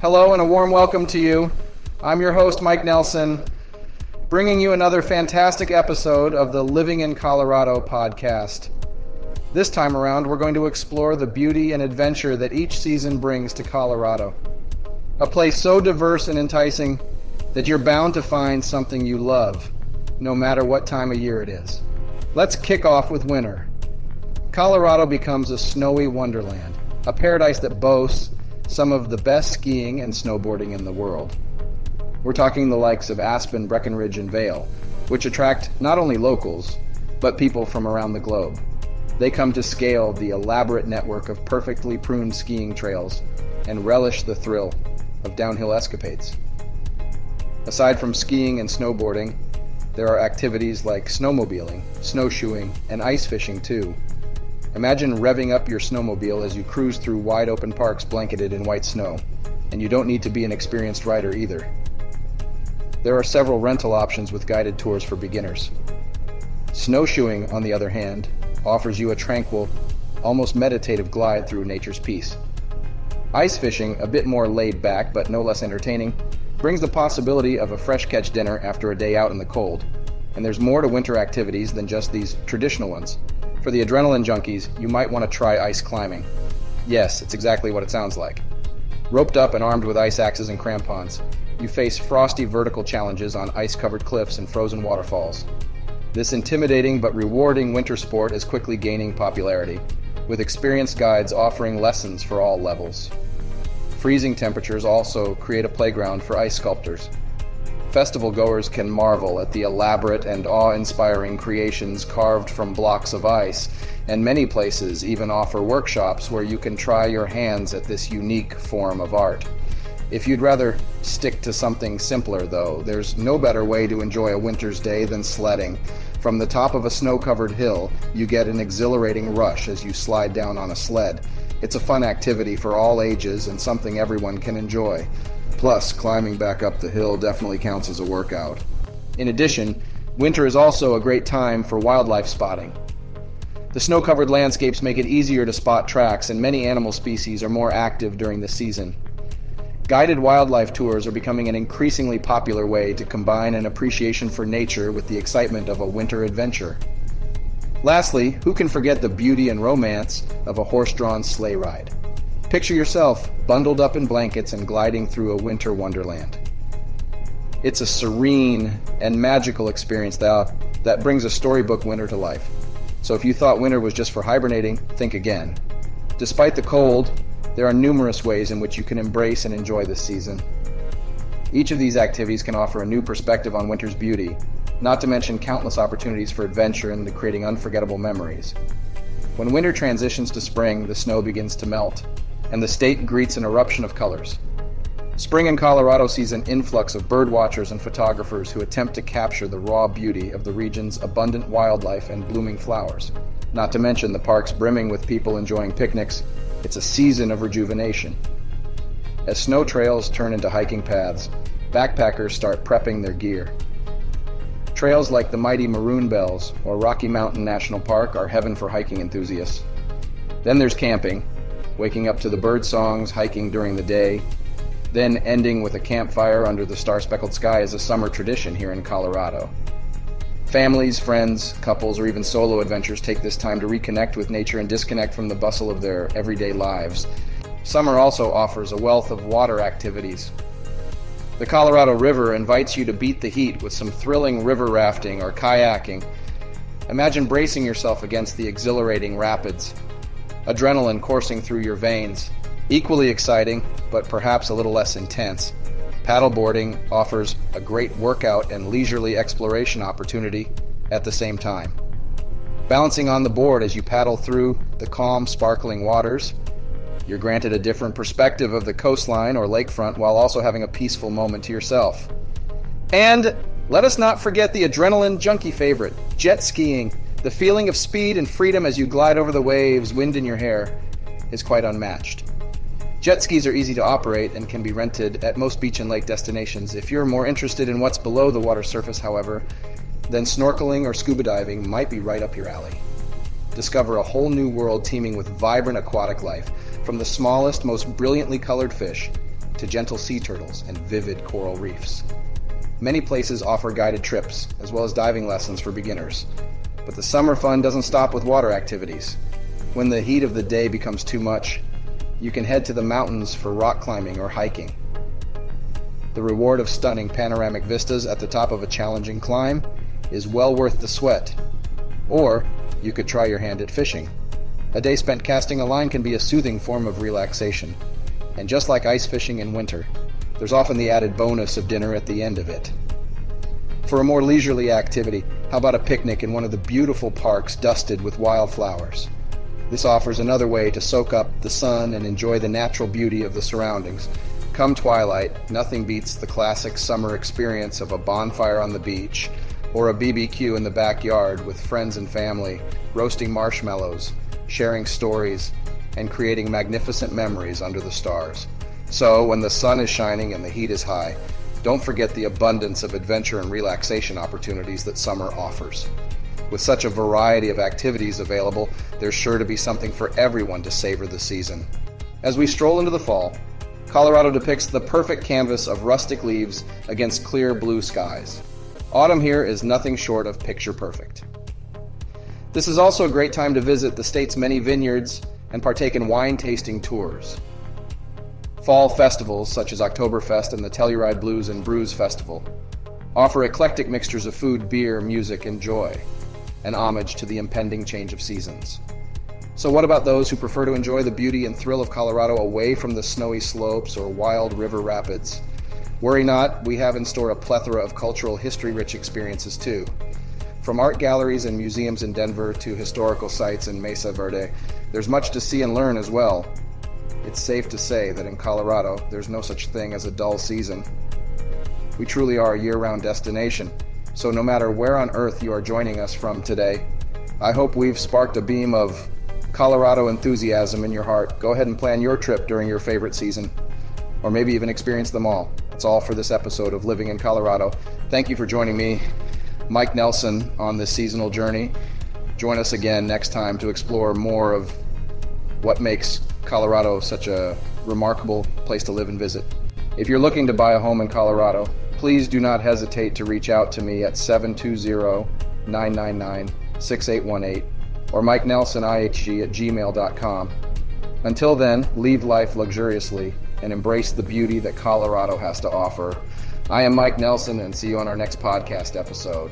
Hello and a warm welcome to you. I'm your host, Mike Nelson, bringing you another fantastic episode of the Living in Colorado podcast. This time around, we're going to explore the beauty and adventure that each season brings to Colorado. A place so diverse and enticing that you're bound to find something you love, no matter what time of year it is. Let's kick off with winter. Colorado becomes a snowy wonderland, a paradise that boasts some of the best skiing and snowboarding in the world. We're talking the likes of Aspen, Breckenridge, and Vail, which attract not only locals, but people from around the globe. They come to scale the elaborate network of perfectly pruned skiing trails and relish the thrill of downhill escapades. Aside from skiing and snowboarding, there are activities like snowmobiling, snowshoeing, and ice fishing too. Imagine revving up your snowmobile as you cruise through wide open parks blanketed in white snow, and you don't need to be an experienced rider either. There are several rental options with guided tours for beginners. Snowshoeing, on the other hand, offers you a tranquil, almost meditative glide through nature's peace. Ice fishing, a bit more laid back but no less entertaining, brings the possibility of a fresh catch dinner after a day out in the cold. And there's more to winter activities than just these traditional ones. For the adrenaline junkies, you might want to try ice climbing. Yes, it's exactly what it sounds like. Roped up and armed with ice axes and crampons, you face frosty vertical challenges on ice covered cliffs and frozen waterfalls. This intimidating but rewarding winter sport is quickly gaining popularity, with experienced guides offering lessons for all levels. Freezing temperatures also create a playground for ice sculptors. Festival goers can marvel at the elaborate and awe inspiring creations carved from blocks of ice, and many places even offer workshops where you can try your hands at this unique form of art. If you'd rather stick to something simpler, though, there's no better way to enjoy a winter's day than sledding. From the top of a snow covered hill, you get an exhilarating rush as you slide down on a sled. It's a fun activity for all ages and something everyone can enjoy. Plus, climbing back up the hill definitely counts as a workout. In addition, winter is also a great time for wildlife spotting. The snow covered landscapes make it easier to spot tracks, and many animal species are more active during the season. Guided wildlife tours are becoming an increasingly popular way to combine an appreciation for nature with the excitement of a winter adventure. Lastly, who can forget the beauty and romance of a horse drawn sleigh ride? Picture yourself bundled up in blankets and gliding through a winter wonderland. It's a serene and magical experience that, that brings a storybook winter to life. So if you thought winter was just for hibernating, think again. Despite the cold, there are numerous ways in which you can embrace and enjoy this season. Each of these activities can offer a new perspective on winter's beauty not to mention countless opportunities for adventure and creating unforgettable memories. When winter transitions to spring, the snow begins to melt, and the state greets an eruption of colors. Spring in Colorado sees an influx of birdwatchers and photographers who attempt to capture the raw beauty of the region's abundant wildlife and blooming flowers. Not to mention the parks brimming with people enjoying picnics, it's a season of rejuvenation. As snow trails turn into hiking paths, backpackers start prepping their gear. Trails like the mighty Maroon Bells or Rocky Mountain National Park are heaven for hiking enthusiasts. Then there's camping, waking up to the bird songs, hiking during the day, then ending with a campfire under the star speckled sky is a summer tradition here in Colorado. Families, friends, couples, or even solo adventures take this time to reconnect with nature and disconnect from the bustle of their everyday lives. Summer also offers a wealth of water activities, the Colorado River invites you to beat the heat with some thrilling river rafting or kayaking. Imagine bracing yourself against the exhilarating rapids, adrenaline coursing through your veins. Equally exciting, but perhaps a little less intense. Paddleboarding offers a great workout and leisurely exploration opportunity at the same time. Balancing on the board as you paddle through the calm, sparkling waters you're granted a different perspective of the coastline or lakefront while also having a peaceful moment to yourself. And let us not forget the adrenaline junkie favorite, jet skiing. The feeling of speed and freedom as you glide over the waves, wind in your hair, is quite unmatched. Jet skis are easy to operate and can be rented at most beach and lake destinations. If you're more interested in what's below the water surface, however, then snorkeling or scuba diving might be right up your alley. Discover a whole new world teeming with vibrant aquatic life, from the smallest, most brilliantly colored fish to gentle sea turtles and vivid coral reefs. Many places offer guided trips, as well as diving lessons for beginners. But the summer fun doesn't stop with water activities. When the heat of the day becomes too much, you can head to the mountains for rock climbing or hiking. The reward of stunning panoramic vistas at the top of a challenging climb is well worth the sweat. Or you could try your hand at fishing. A day spent casting a line can be a soothing form of relaxation. And just like ice fishing in winter, there's often the added bonus of dinner at the end of it. For a more leisurely activity, how about a picnic in one of the beautiful parks dusted with wildflowers? This offers another way to soak up the sun and enjoy the natural beauty of the surroundings. Come twilight, nothing beats the classic summer experience of a bonfire on the beach or a BBQ in the backyard with friends and family, roasting marshmallows, sharing stories, and creating magnificent memories under the stars. So, when the sun is shining and the heat is high, don't forget the abundance of adventure and relaxation opportunities that summer offers. With such a variety of activities available, there's sure to be something for everyone to savor the season. As we stroll into the fall, Colorado depicts the perfect canvas of rustic leaves against clear blue skies. Autumn here is nothing short of picture perfect. This is also a great time to visit the state's many vineyards and partake in wine tasting tours. Fall festivals, such as Oktoberfest and the Telluride Blues and Brews Festival, offer eclectic mixtures of food, beer, music, and joy, an homage to the impending change of seasons. So, what about those who prefer to enjoy the beauty and thrill of Colorado away from the snowy slopes or wild river rapids? Worry not, we have in store a plethora of cultural history rich experiences too. From art galleries and museums in Denver to historical sites in Mesa Verde, there's much to see and learn as well. It's safe to say that in Colorado, there's no such thing as a dull season. We truly are a year round destination, so no matter where on earth you are joining us from today, I hope we've sparked a beam of Colorado enthusiasm in your heart. Go ahead and plan your trip during your favorite season, or maybe even experience them all. That's all for this episode of Living in Colorado. Thank you for joining me, Mike Nelson, on this seasonal journey. Join us again next time to explore more of what makes Colorado such a remarkable place to live and visit. If you're looking to buy a home in Colorado, please do not hesitate to reach out to me at 720 999 6818 or Mike Nelson IHG at gmail.com. Until then, leave life luxuriously and embrace the beauty that Colorado has to offer. I am Mike Nelson, and see you on our next podcast episode.